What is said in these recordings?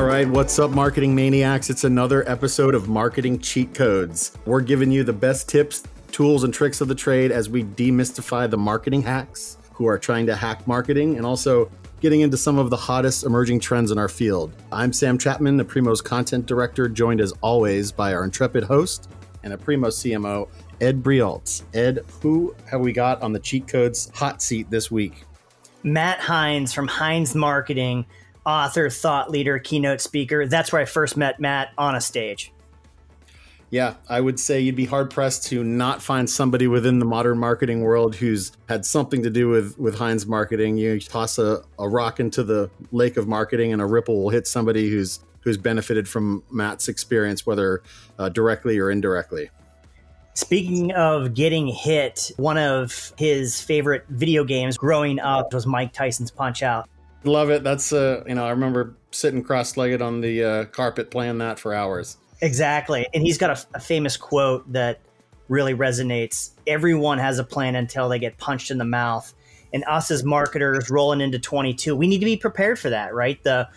All right, what's up, marketing maniacs? It's another episode of Marketing Cheat Codes. We're giving you the best tips, tools, and tricks of the trade as we demystify the marketing hacks who are trying to hack marketing and also getting into some of the hottest emerging trends in our field. I'm Sam Chapman, the Primo's content director, joined as always by our intrepid host and Aprimo CMO, Ed Brialtz. Ed, who have we got on the cheat codes hot seat this week? Matt Heinz from Heinz Marketing author, thought leader, keynote speaker. That's where I first met Matt on a stage. Yeah, I would say you'd be hard pressed to not find somebody within the modern marketing world who's had something to do with with Heinz marketing. You toss a, a rock into the lake of marketing, and a ripple will hit somebody who's who's benefited from Matt's experience, whether uh, directly or indirectly. Speaking of getting hit, one of his favorite video games growing up was Mike Tyson's Punch Out. Love it. That's uh, you know, I remember sitting cross-legged on the uh, carpet playing that for hours. Exactly, and he's got a, a famous quote that really resonates. Everyone has a plan until they get punched in the mouth. And us as marketers rolling into 22, we need to be prepared for that, right? The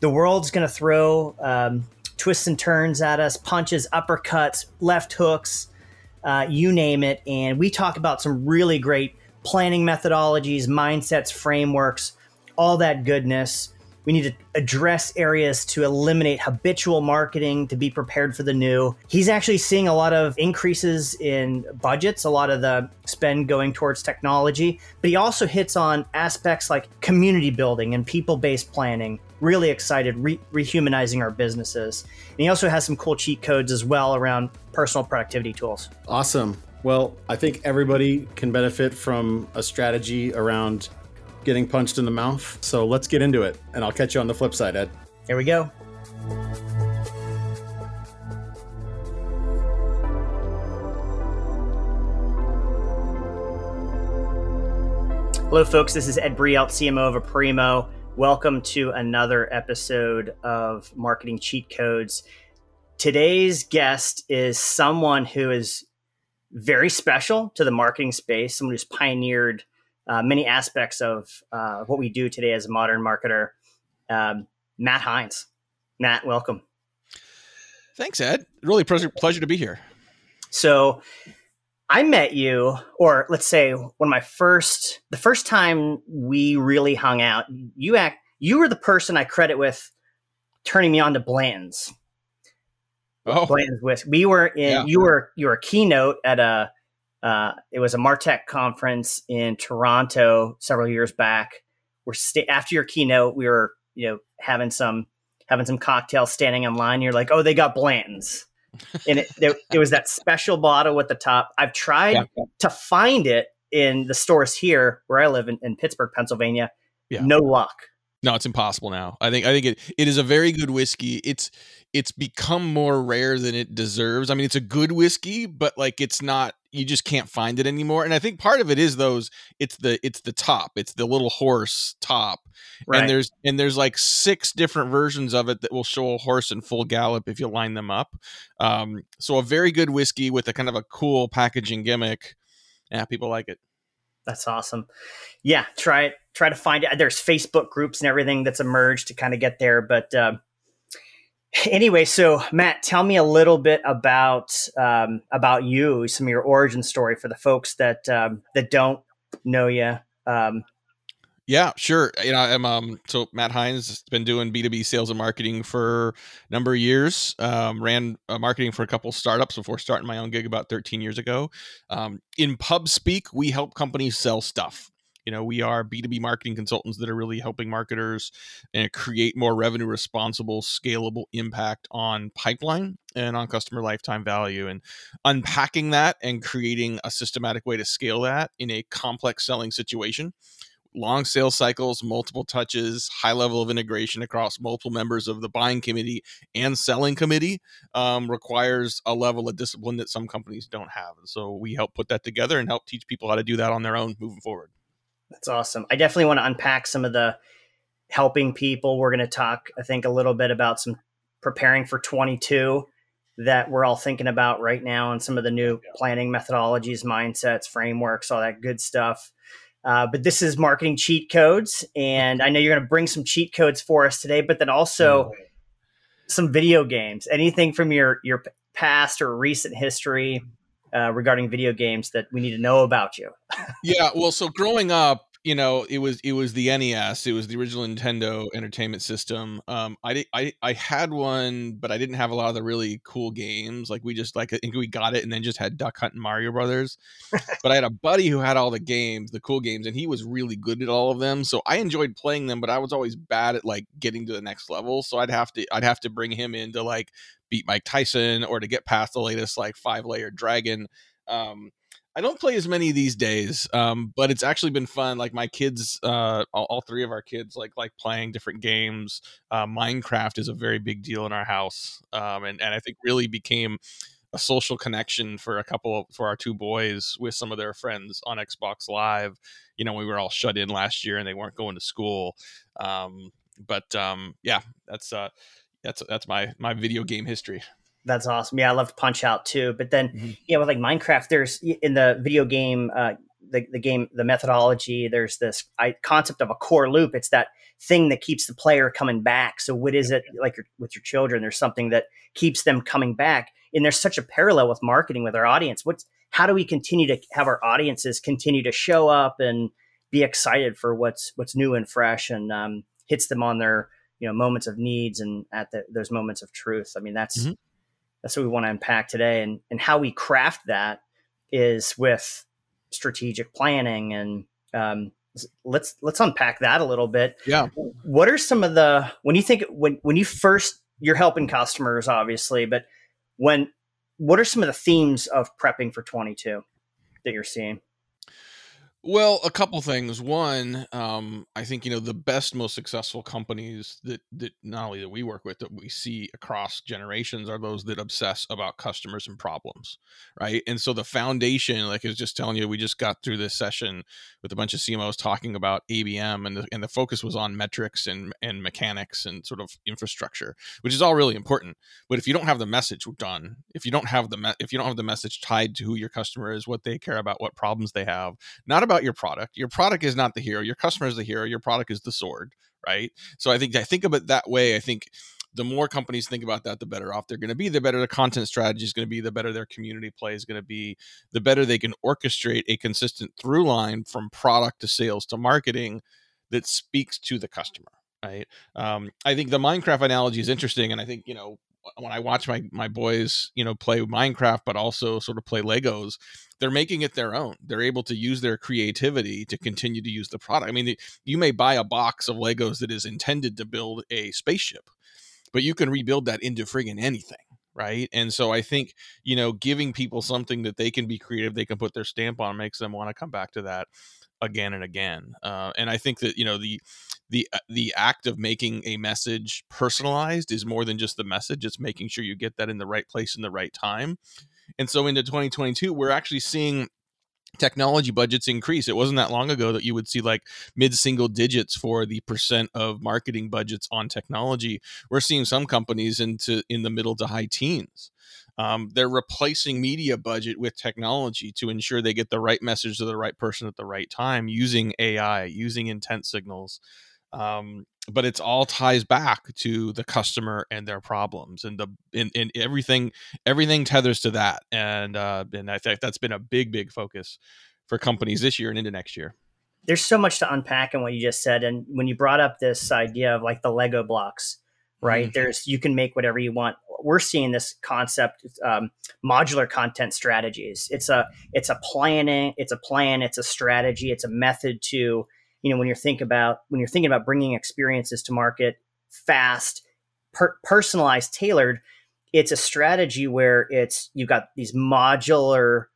the world's going to throw um, twists and turns at us, punches, uppercuts, left hooks, uh, you name it. And we talk about some really great planning methodologies, mindsets, frameworks all that goodness. We need to address areas to eliminate habitual marketing to be prepared for the new. He's actually seeing a lot of increases in budgets, a lot of the spend going towards technology, but he also hits on aspects like community building and people based planning. Really excited, re- rehumanizing our businesses. And he also has some cool cheat codes as well around personal productivity tools. Awesome. Well, I think everybody can benefit from a strategy around getting punched in the mouth. So let's get into it, and I'll catch you on the flip side, Ed. Here we go. Hello, folks. This is Ed Breault, CMO of Aprimo. Welcome to another episode of Marketing Cheat Codes. Today's guest is someone who is very special to the marketing space, someone who's pioneered uh, many aspects of uh, what we do today as a modern marketer. Um, Matt Heinz. Matt, welcome. Thanks, Ed. Really pleasure, pleasure to be here. So, I met you, or let's say one of my first, the first time we really hung out. You act, you were the person I credit with turning me on to Blanton's. Oh, Blanton's with we were in. Yeah. You were you were a keynote at a uh, it was a Martech conference in Toronto several years back. We're sta- after your keynote, we were you know having some having some cocktails, standing in line. You're like, oh, they got Blanton's, and it, there, it was that special bottle at the top. I've tried yeah. to find it in the stores here where I live in, in Pittsburgh, Pennsylvania. Yeah. No luck. No, it's impossible now. I think I think it, it is a very good whiskey. It's it's become more rare than it deserves. I mean, it's a good whiskey, but like it's not you just can't find it anymore. And I think part of it is those it's the it's the top. It's the little horse top. Right. And there's and there's like six different versions of it that will show a horse in full gallop if you line them up. Um, so a very good whiskey with a kind of a cool packaging gimmick. Yeah, people like it. That's awesome. Yeah, try it. Try to find it. There's Facebook groups and everything that's emerged to kind of get there. But uh, anyway, so Matt, tell me a little bit about um, about you, some of your origin story for the folks that um, that don't know you. Um, yeah, sure. You know, I'm um so Matt Heinz has been doing B2B sales and marketing for a number of years. Um, ran uh, marketing for a couple startups before starting my own gig about 13 years ago. Um, in pub speak, we help companies sell stuff. You know, we are B2B marketing consultants that are really helping marketers and create more revenue responsible, scalable impact on pipeline and on customer lifetime value and unpacking that and creating a systematic way to scale that in a complex selling situation long sales cycles, multiple touches, high level of integration across multiple members of the buying committee and selling committee um, requires a level of discipline that some companies don't have. And so we help put that together and help teach people how to do that on their own moving forward. That's awesome. I definitely want to unpack some of the helping people. We're going to talk, I think, a little bit about some preparing for 22 that we're all thinking about right now and some of the new planning methodologies, mindsets, frameworks, all that good stuff. Uh, but this is marketing cheat codes, and I know you're going to bring some cheat codes for us today. But then also, some video games. Anything from your your past or recent history uh, regarding video games that we need to know about you? yeah, well, so growing up, you know, it was it was the NES. It was the original Nintendo Entertainment System. Um, I I I had one, but I didn't have a lot of the really cool games. Like we just like I think we got it and then just had Duck Hunt and Mario Brothers. but I had a buddy who had all the games, the cool games, and he was really good at all of them. So I enjoyed playing them, but I was always bad at like getting to the next level. So I'd have to I'd have to bring him in to like beat Mike Tyson or to get past the latest like five layer dragon. Um, I don't play as many these days, um, but it's actually been fun. Like my kids, uh, all, all, three of our kids like like playing different games. Uh, Minecraft is a very big deal in our house, um, and and I think really became a social connection for a couple of, for our two boys with some of their friends on Xbox Live. You know, we were all shut in last year and they weren't going to school. Um, but um, yeah, that's uh, that's that's my my video game history. That's awesome. Yeah, I loved Punch Out too. But then, mm-hmm. yeah, with like Minecraft, there's in the video game, uh, the, the game, the methodology, there's this I, concept of a core loop. It's that thing that keeps the player coming back. So, what is it like with your children? There's something that keeps them coming back. And there's such a parallel with marketing with our audience. What's how do we continue to have our audiences continue to show up and be excited for what's what's new and fresh and um, hits them on their you know moments of needs and at the, those moments of truth. I mean, that's mm-hmm that's what we want to unpack today and and how we craft that is with strategic planning and um, let's let's unpack that a little bit. Yeah. What are some of the when you think when when you first you're helping customers obviously but when what are some of the themes of prepping for 22 that you're seeing well, a couple things. One, um, I think you know the best, most successful companies that that not only that we work with, that we see across generations, are those that obsess about customers and problems, right? And so the foundation, like I was just telling you, we just got through this session with a bunch of CMOs talking about ABM, and the and the focus was on metrics and and mechanics and sort of infrastructure, which is all really important. But if you don't have the message done, if you don't have the me- if you don't have the message tied to who your customer is, what they care about, what problems they have, not about about your product. Your product is not the hero. Your customer is the hero. Your product is the sword, right? So I think I think of it that way. I think the more companies think about that, the better off they're going to be. The better the content strategy is going to be. The better their community play is going to be. The better they can orchestrate a consistent through line from product to sales to marketing that speaks to the customer right um, i think the minecraft analogy is interesting and i think you know when I watch my my boys, you know, play Minecraft, but also sort of play Legos, they're making it their own. They're able to use their creativity to continue to use the product. I mean, you may buy a box of Legos that is intended to build a spaceship, but you can rebuild that into friggin' anything right and so i think you know giving people something that they can be creative they can put their stamp on makes them want to come back to that again and again. Uh, and I think that you know the the uh, the act of making a message personalized is more than just the message. It's making sure you get that in the right place in the right time. And so into 2022, we're actually seeing technology budgets increase. It wasn't that long ago that you would see like mid single digits for the percent of marketing budgets on technology. We're seeing some companies into in the middle to high teens. Um, they're replacing media budget with technology to ensure they get the right message to the right person at the right time using AI, using intent signals. Um, but it's all ties back to the customer and their problems and the and, and everything everything tethers to that. And uh and i think that's been a big big focus for companies this year and into next year. There's so much to unpack in what you just said. And when you brought up this idea of like the lego blocks right mm-hmm. there's you can make whatever you want. We're seeing this concept um, modular content strategies. It's a it's a planning it's a plan it's a strategy it's a method to you know when you're think about when you're thinking about bringing experiences to market fast per- personalized tailored it's a strategy where it's you've got these modular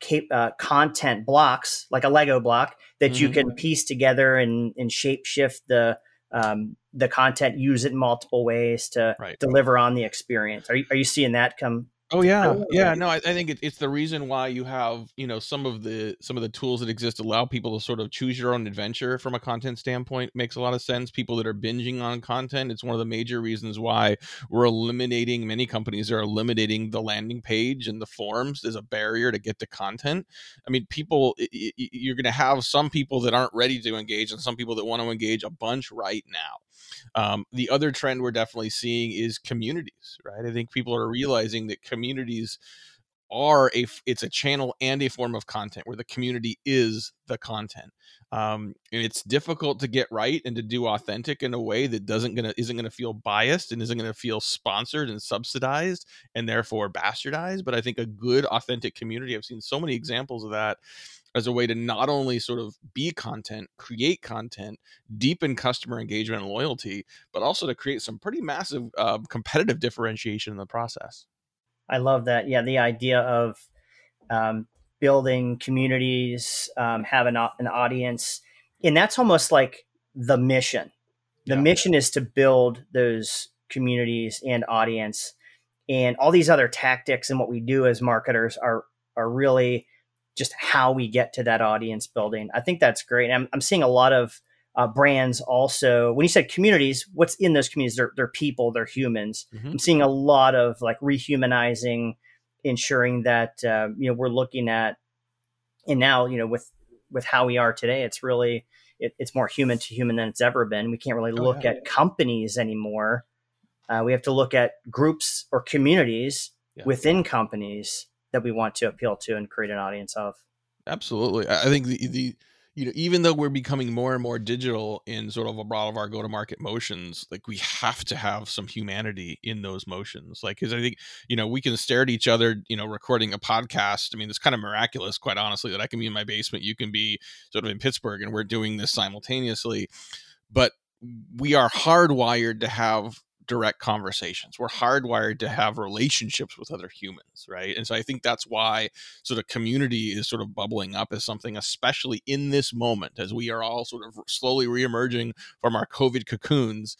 cap- uh, content blocks like a lego block that mm-hmm. you can piece together and, and shape shift the um, the content use it in multiple ways to right. deliver on the experience are you, are you seeing that come Oh yeah, yeah. No, I, I think it, it's the reason why you have you know some of the some of the tools that exist allow people to sort of choose your own adventure from a content standpoint. Makes a lot of sense. People that are binging on content, it's one of the major reasons why we're eliminating many companies are eliminating the landing page and the forms as a barrier to get to content. I mean, people you're going to have some people that aren't ready to engage and some people that want to engage a bunch right now Um, the other trend we're definitely seeing is communities, right? I think people are realizing that communities are a it's a channel and a form of content where the community is the content um, and it's difficult to get right and to do authentic in a way that doesn't gonna isn't gonna feel biased and isn't gonna feel sponsored and subsidized and therefore bastardized but i think a good authentic community i've seen so many examples of that as a way to not only sort of be content create content deepen customer engagement and loyalty but also to create some pretty massive uh, competitive differentiation in the process I love that. Yeah, the idea of um, building communities, um, have an, an audience, and that's almost like the mission. The yeah. mission is to build those communities and audience, and all these other tactics and what we do as marketers are are really just how we get to that audience building. I think that's great. I'm, I'm seeing a lot of uh, brands also when you said communities what's in those communities they're, they're people they're humans mm-hmm. i'm seeing a lot of like rehumanizing ensuring that uh, you know we're looking at and now you know with with how we are today it's really it, it's more human to human than it's ever been we can't really oh, look yeah. at companies anymore uh, we have to look at groups or communities yeah. within companies that we want to appeal to and create an audience of absolutely i think the the you know, even though we're becoming more and more digital in sort of a lot of our go to market motions, like we have to have some humanity in those motions. Like, cause I think, you know, we can stare at each other, you know, recording a podcast. I mean, it's kind of miraculous, quite honestly, that I can be in my basement, you can be sort of in Pittsburgh, and we're doing this simultaneously. But we are hardwired to have direct conversations. We're hardwired to have relationships with other humans, right? And so I think that's why sort of community is sort of bubbling up as something, especially in this moment, as we are all sort of slowly reemerging from our COVID cocoons.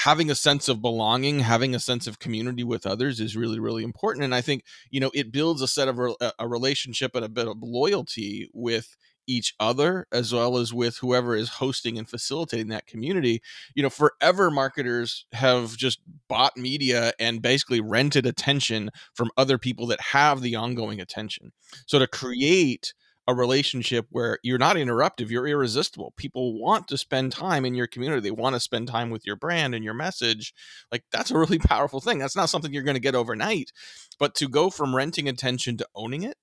Having a sense of belonging, having a sense of community with others is really, really important. And I think, you know, it builds a set of a relationship and a bit of loyalty with each other as well as with whoever is hosting and facilitating that community you know forever marketers have just bought media and basically rented attention from other people that have the ongoing attention so to create a relationship where you're not interruptive, you're irresistible. People want to spend time in your community. They want to spend time with your brand and your message. Like that's a really powerful thing. That's not something you're going to get overnight. But to go from renting attention to owning it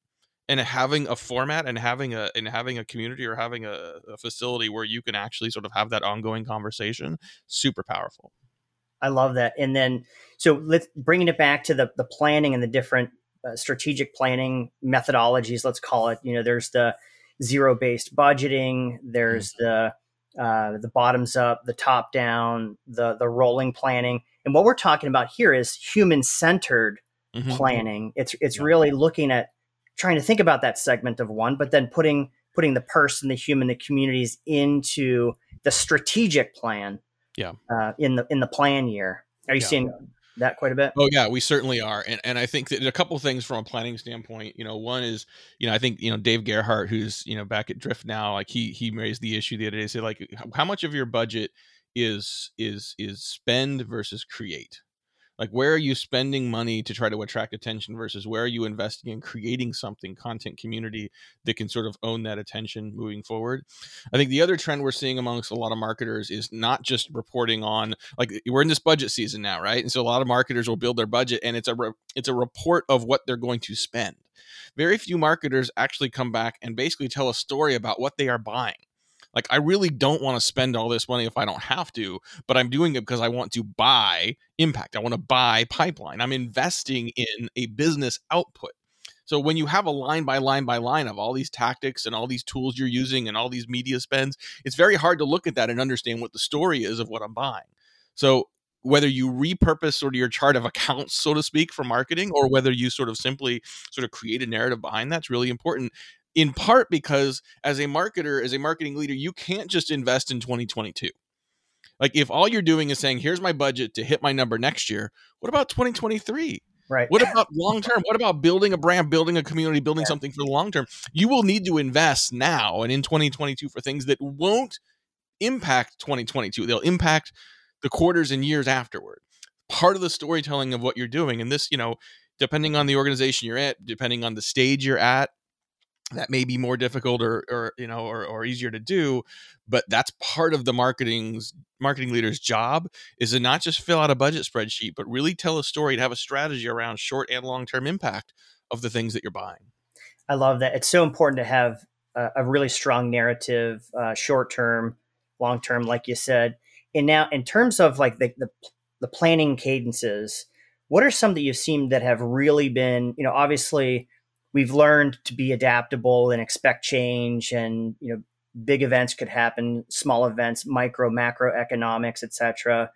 and having a format and having a and having a community or having a, a, facility where you can actually sort of have that ongoing conversation super powerful i love that and then so let's bringing it back to the the planning and the different uh, strategic planning methodologies let's call it you know there's the zero based budgeting there's mm-hmm. the uh, the bottoms up the top down the the rolling planning and what we're talking about here is human centered mm-hmm. planning it's it's yeah. really looking at trying to think about that segment of one, but then putting putting the person, the human, the communities into the strategic plan. Yeah. Uh, in the in the plan year, are you yeah. seeing that quite a bit? Oh yeah, we certainly are, and and I think that a couple things from a planning standpoint. You know, one is you know I think you know Dave Gerhardt, who's you know back at Drift now, like he he raised the issue the other day. Said like how much of your budget is is is spend versus create like where are you spending money to try to attract attention versus where are you investing in creating something content community that can sort of own that attention moving forward? I think the other trend we're seeing amongst a lot of marketers is not just reporting on like we're in this budget season now right? And so a lot of marketers will build their budget and it's a re- it's a report of what they're going to spend. Very few marketers actually come back and basically tell a story about what they are buying like, I really don't want to spend all this money if I don't have to, but I'm doing it because I want to buy impact. I want to buy pipeline. I'm investing in a business output. So when you have a line by line by line of all these tactics and all these tools you're using and all these media spends, it's very hard to look at that and understand what the story is of what I'm buying. So whether you repurpose sort of your chart of accounts, so to speak, for marketing, or whether you sort of simply sort of create a narrative behind that's really important in part because as a marketer, as a marketing leader, you can't just invest in 2022. Like if all you're doing is saying, here's my budget to hit my number next year, what about 2023? Right. What about long term? What about building a brand, building a community, building yeah. something for the long term? You will need to invest now and in 2022 for things that won't impact 2022. They'll impact the quarters and years afterward. Part of the storytelling of what you're doing, and this, you know, depending on the organization you're at, depending on the stage you're at, that may be more difficult or, or you know or, or easier to do but that's part of the marketing's marketing leader's job is to not just fill out a budget spreadsheet but really tell a story and have a strategy around short and long term impact of the things that you're buying. I love that. It's so important to have a, a really strong narrative uh, short term long term like you said. And now in terms of like the, the the planning cadences what are some that you've seen that have really been you know obviously we've learned to be adaptable and expect change and you know big events could happen small events micro macro economics etc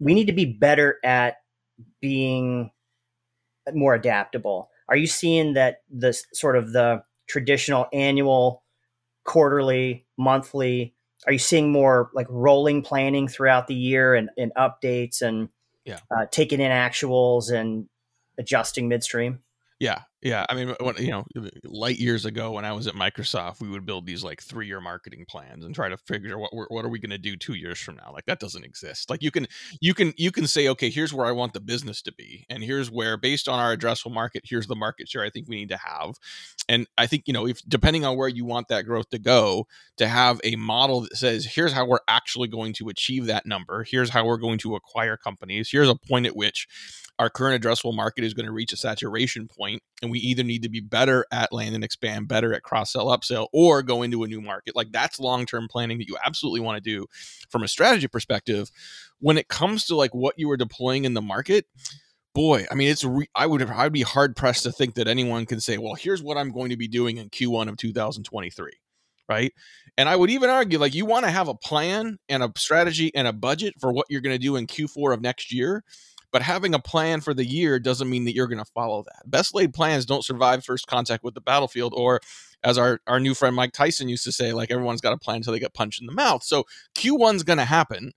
we need to be better at being more adaptable. Are you seeing that the sort of the traditional annual quarterly monthly are you seeing more like rolling planning throughout the year and, and updates and yeah. uh, taking in actuals and adjusting midstream? Yeah, yeah. I mean, when, you know, light years ago when I was at Microsoft, we would build these like three-year marketing plans and try to figure what what are we going to do two years from now. Like that doesn't exist. Like you can you can you can say, okay, here's where I want the business to be, and here's where, based on our addressable market, here's the market share I think we need to have. And I think you know, if depending on where you want that growth to go, to have a model that says, here's how we're actually going to achieve that number. Here's how we're going to acquire companies. Here's a point at which our current addressable market is going to reach a saturation point and we either need to be better at land and expand better at cross sell upsell or go into a new market. Like that's long-term planning that you absolutely want to do from a strategy perspective. When it comes to like what you are deploying in the market boy i mean it's re- i would i'd be hard pressed to think that anyone can say well here's what i'm going to be doing in q1 of 2023 right? And i would even argue like you want to have a plan and a strategy and a budget for what you're going to do in q4 of next year but having a plan for the year doesn't mean that you're going to follow that. Best laid plans don't survive first contact with the battlefield, or as our, our new friend Mike Tyson used to say, like everyone's got a plan until they get punched in the mouth. So Q1's going to happen.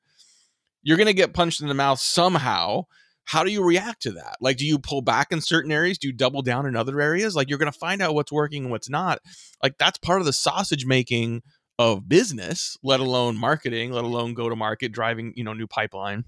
You're going to get punched in the mouth somehow. How do you react to that? Like, do you pull back in certain areas? Do you double down in other areas? Like, you're going to find out what's working and what's not. Like, that's part of the sausage making of business, let alone marketing, let alone go to market, driving, you know, new pipeline.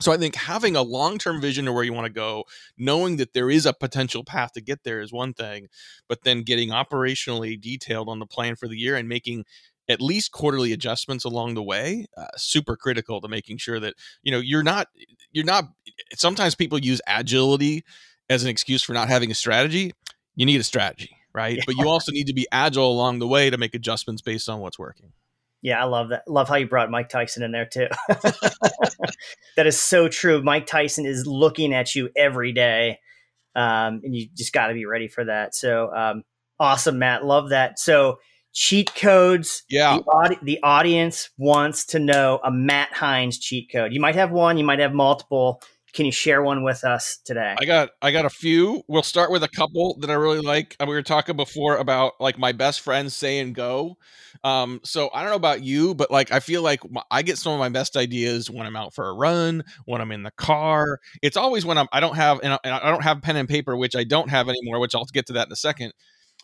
So I think having a long-term vision of where you want to go, knowing that there is a potential path to get there is one thing, but then getting operationally detailed on the plan for the year and making at least quarterly adjustments along the way uh, super critical to making sure that you know you're not you're not sometimes people use agility as an excuse for not having a strategy. You need a strategy right? Yeah. but you also need to be agile along the way to make adjustments based on what's working yeah, I love that. Love how you brought Mike Tyson in there too. that is so true. Mike Tyson is looking at you every day, um, and you just got to be ready for that. So um, awesome, Matt. Love that. So cheat codes. Yeah. The, the, audience wants to know a Matt Heinz cheat code. You might have one. You might have multiple. Can you share one with us today? I got I got a few. We'll start with a couple that I really like. We were talking before about like my best friends say and go. Um, so I don't know about you, but like I feel like I get some of my best ideas when I'm out for a run, when I'm in the car. It's always when I'm I don't have and I don't have pen and paper, which I don't have anymore. Which I'll get to that in a second.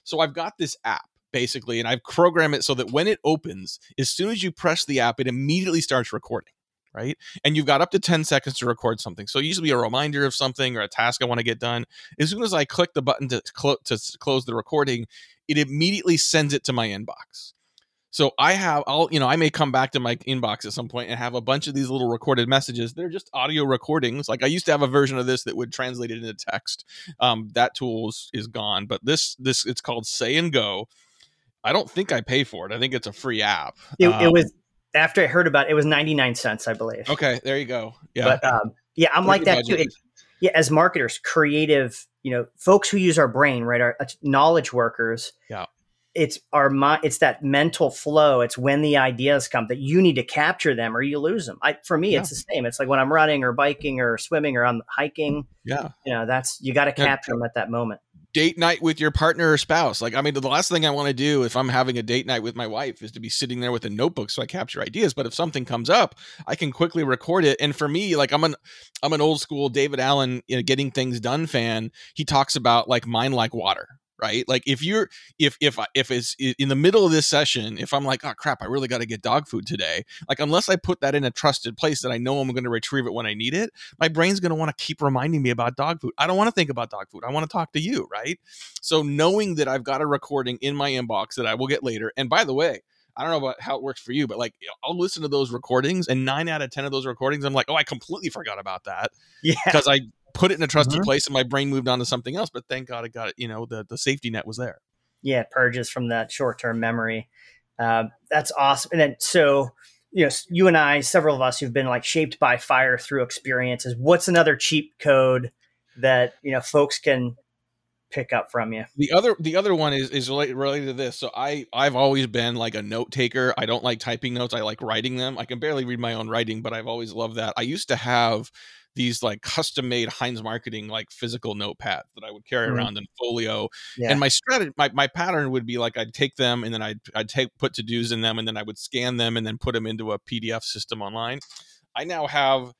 So I've got this app basically, and I've programmed it so that when it opens, as soon as you press the app, it immediately starts recording right? And you've got up to 10 seconds to record something. So it usually be a reminder of something or a task I want to get done. As soon as I click the button to, cl- to close the recording, it immediately sends it to my inbox. So I have, I'll, you know, I may come back to my inbox at some point and have a bunch of these little recorded messages. They're just audio recordings. Like I used to have a version of this that would translate it into text. Um, that tool is, is gone, but this, this, it's called Say and Go. I don't think I pay for it. I think it's a free app. It, um, it was after I heard about it, it was 99 cents, I believe. Okay, there you go. Yeah. But um, yeah, I'm like that too. It, yeah, as marketers, creative, you know, folks who use our brain, right? Our uh, knowledge workers. Yeah. It's our mind. It's that mental flow. It's when the ideas come that you need to capture them or you lose them. I, for me, yeah. it's the same. It's like when I'm running or biking or swimming or I'm hiking. Yeah. You know, that's you got to capture yeah. them at that moment date night with your partner or spouse. Like, I mean, the last thing I want to do if I'm having a date night with my wife is to be sitting there with a notebook so I capture ideas. But if something comes up, I can quickly record it. And for me, like, I'm an I'm an old school David Allen, you know, getting things done fan. He talks about like mind like water, right? Like if you're if if if it's in the middle of this session, if I'm like, oh crap, I really got to get dog food today. Like unless I put that in a trusted place that I know I'm going to retrieve it when I need it, my brain's going to want to keep reminding me about dog food. I don't want to think about dog food. I want to talk to you, right? So knowing that I've got a recording in my inbox that I will get later. And by the way, I don't know about how it works for you, but like I'll listen to those recordings, and nine out of ten of those recordings, I'm like, oh, I completely forgot about that. Yeah, because I put it in a trusted mm-hmm. place, and my brain moved on to something else. But thank God I got it. You know, the the safety net was there. Yeah, it purges from that short term memory. Uh, that's awesome. And then so you know, you and I, several of us who've been like shaped by fire through experiences. What's another cheap code that you know folks can pick up from you. The other the other one is is related, related to this. So I I've always been like a note taker. I don't like typing notes. I like writing them. I can barely read my own writing, but I've always loved that. I used to have these like custom made Heinz marketing like physical notepads that I would carry mm-hmm. around in folio. Yeah. And my strategy my, my pattern would be like I'd take them and then I'd I'd take put to dos in them and then I would scan them and then put them into a PDF system online. I now have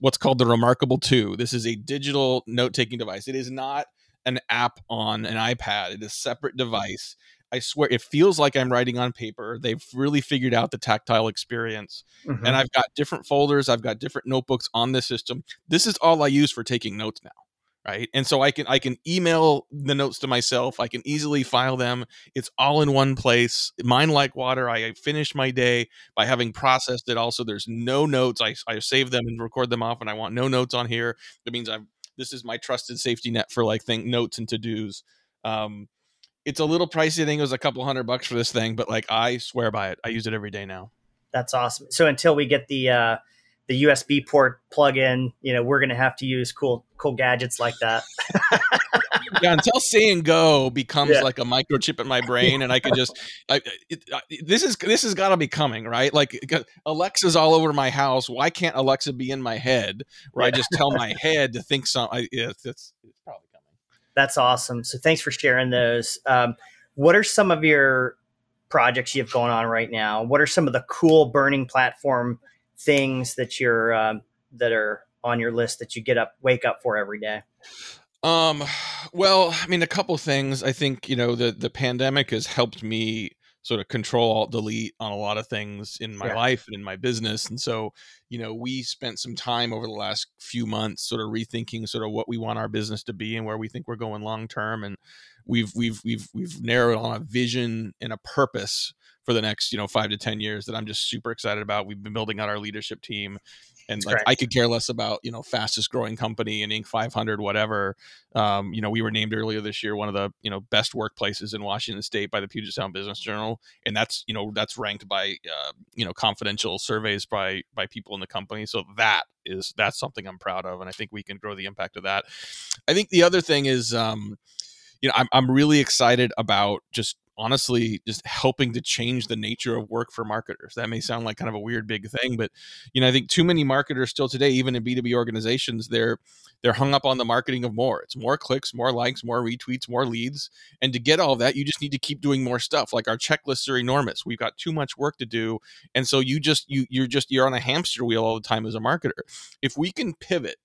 what's called the Remarkable 2. This is a digital note taking device. It is not an app on an iPad. It is a separate device. I swear it feels like I'm writing on paper. They've really figured out the tactile experience. Mm-hmm. And I've got different folders, I've got different notebooks on the system. This is all I use for taking notes now. Right. And so I can I can email the notes to myself. I can easily file them. It's all in one place. Mine like water. I finish my day by having processed it. Also, there's no notes. I, I save them and record them off, and I want no notes on here. That means I've this is my trusted safety net for like think notes and to dos. Um, it's a little pricey. I think it was a couple hundred bucks for this thing, but like I swear by it. I use it every day now. That's awesome. So until we get the uh, the USB port plug in, you know, we're gonna have to use cool cool gadgets like that. yeah, until Say and Go becomes yeah. like a microchip in my brain, and I can just I, it, I, this is this has got to be coming, right? Like Alexa's all over my house. Why can't Alexa be in my head, where yeah. I just tell my head to think something? It's, it's. That's awesome. So thanks for sharing those. Um, what are some of your projects you have going on right now? What are some of the cool burning platform things that you're um, that are on your list that you get up wake up for every day? Um, well, I mean, a couple things. I think you know the the pandemic has helped me sort of control alt delete on a lot of things in my yeah. life and in my business and so you know we spent some time over the last few months sort of rethinking sort of what we want our business to be and where we think we're going long term and we've we've we've we've narrowed on a vision and a purpose for the next you know five to ten years that i'm just super excited about we've been building out our leadership team and like I could care less about you know fastest growing company in Inc. 500, whatever. Um, you know, we were named earlier this year one of the you know best workplaces in Washington State by the Puget Sound Business Journal, and that's you know that's ranked by uh, you know confidential surveys by by people in the company. So that is that's something I'm proud of, and I think we can grow the impact of that. I think the other thing is. Um, you know, I'm, I'm really excited about just honestly just helping to change the nature of work for marketers. That may sound like kind of a weird big thing, but you know, I think too many marketers still today, even in B2B organizations, they're they're hung up on the marketing of more. It's more clicks, more likes, more retweets, more leads. And to get all that, you just need to keep doing more stuff. Like our checklists are enormous. We've got too much work to do. And so you just you you're just you're on a hamster wheel all the time as a marketer. If we can pivot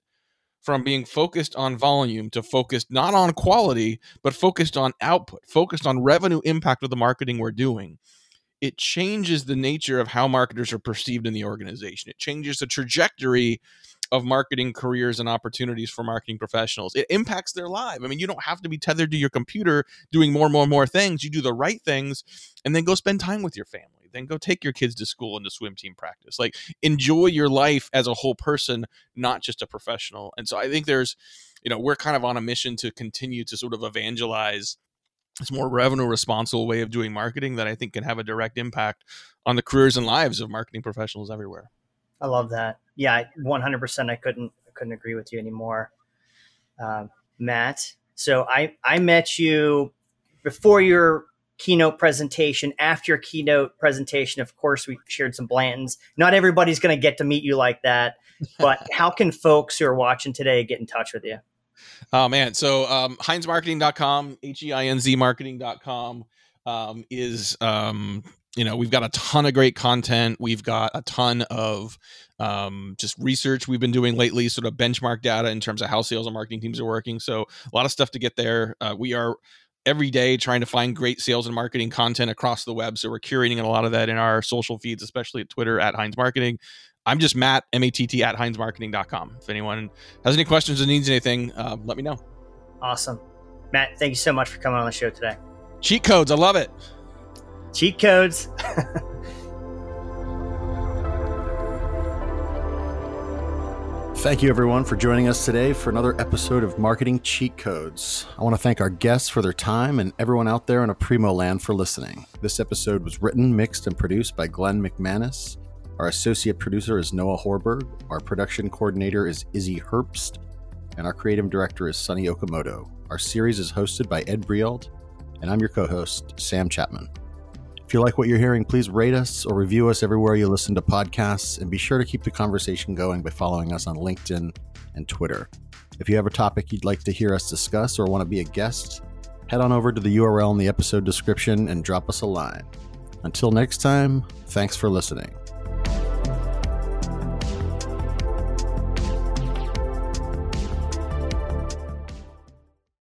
from being focused on volume to focused not on quality, but focused on output, focused on revenue impact of the marketing we're doing, it changes the nature of how marketers are perceived in the organization. It changes the trajectory of marketing careers and opportunities for marketing professionals. It impacts their life. I mean, you don't have to be tethered to your computer doing more and more and more things. You do the right things and then go spend time with your family then go take your kids to school and to swim team practice. Like enjoy your life as a whole person, not just a professional. And so I think there's, you know, we're kind of on a mission to continue to sort of evangelize this more revenue responsible way of doing marketing that I think can have a direct impact on the careers and lives of marketing professionals everywhere. I love that. Yeah, 100%. I couldn't, I couldn't agree with you anymore. Uh, Matt. So I, I met you before your keynote presentation. After your keynote presentation, of course, we shared some Blantons. Not everybody's going to get to meet you like that, but how can folks who are watching today get in touch with you? Oh man, so um, HeinzMarketing.com, H E I N Z Marketing.com um, is um, you know we've got a ton of great content. We've got a ton of um, just research we've been doing lately, sort of benchmark data in terms of how sales and marketing teams are working. So a lot of stuff to get there. Uh, we are every day trying to find great sales and marketing content across the web. So we're curating a lot of that in our social feeds, especially at Twitter at Heinz Marketing. I'm just Matt, M A T T, at HeinzMarketing.com. If anyone has any questions or needs anything, uh, let me know. Awesome. Matt, thank you so much for coming on the show today. Cheat codes. I love it. Cheat codes. Thank you, everyone, for joining us today for another episode of Marketing Cheat Codes. I want to thank our guests for their time and everyone out there in Aprimo land for listening. This episode was written, mixed, and produced by Glenn McManus. Our associate producer is Noah Horberg. Our production coordinator is Izzy Herbst. And our creative director is Sunny Okamoto. Our series is hosted by Ed Breault. And I'm your co host, Sam Chapman. If you like what you're hearing, please rate us or review us everywhere you listen to podcasts, and be sure to keep the conversation going by following us on LinkedIn and Twitter. If you have a topic you'd like to hear us discuss or want to be a guest, head on over to the URL in the episode description and drop us a line. Until next time, thanks for listening.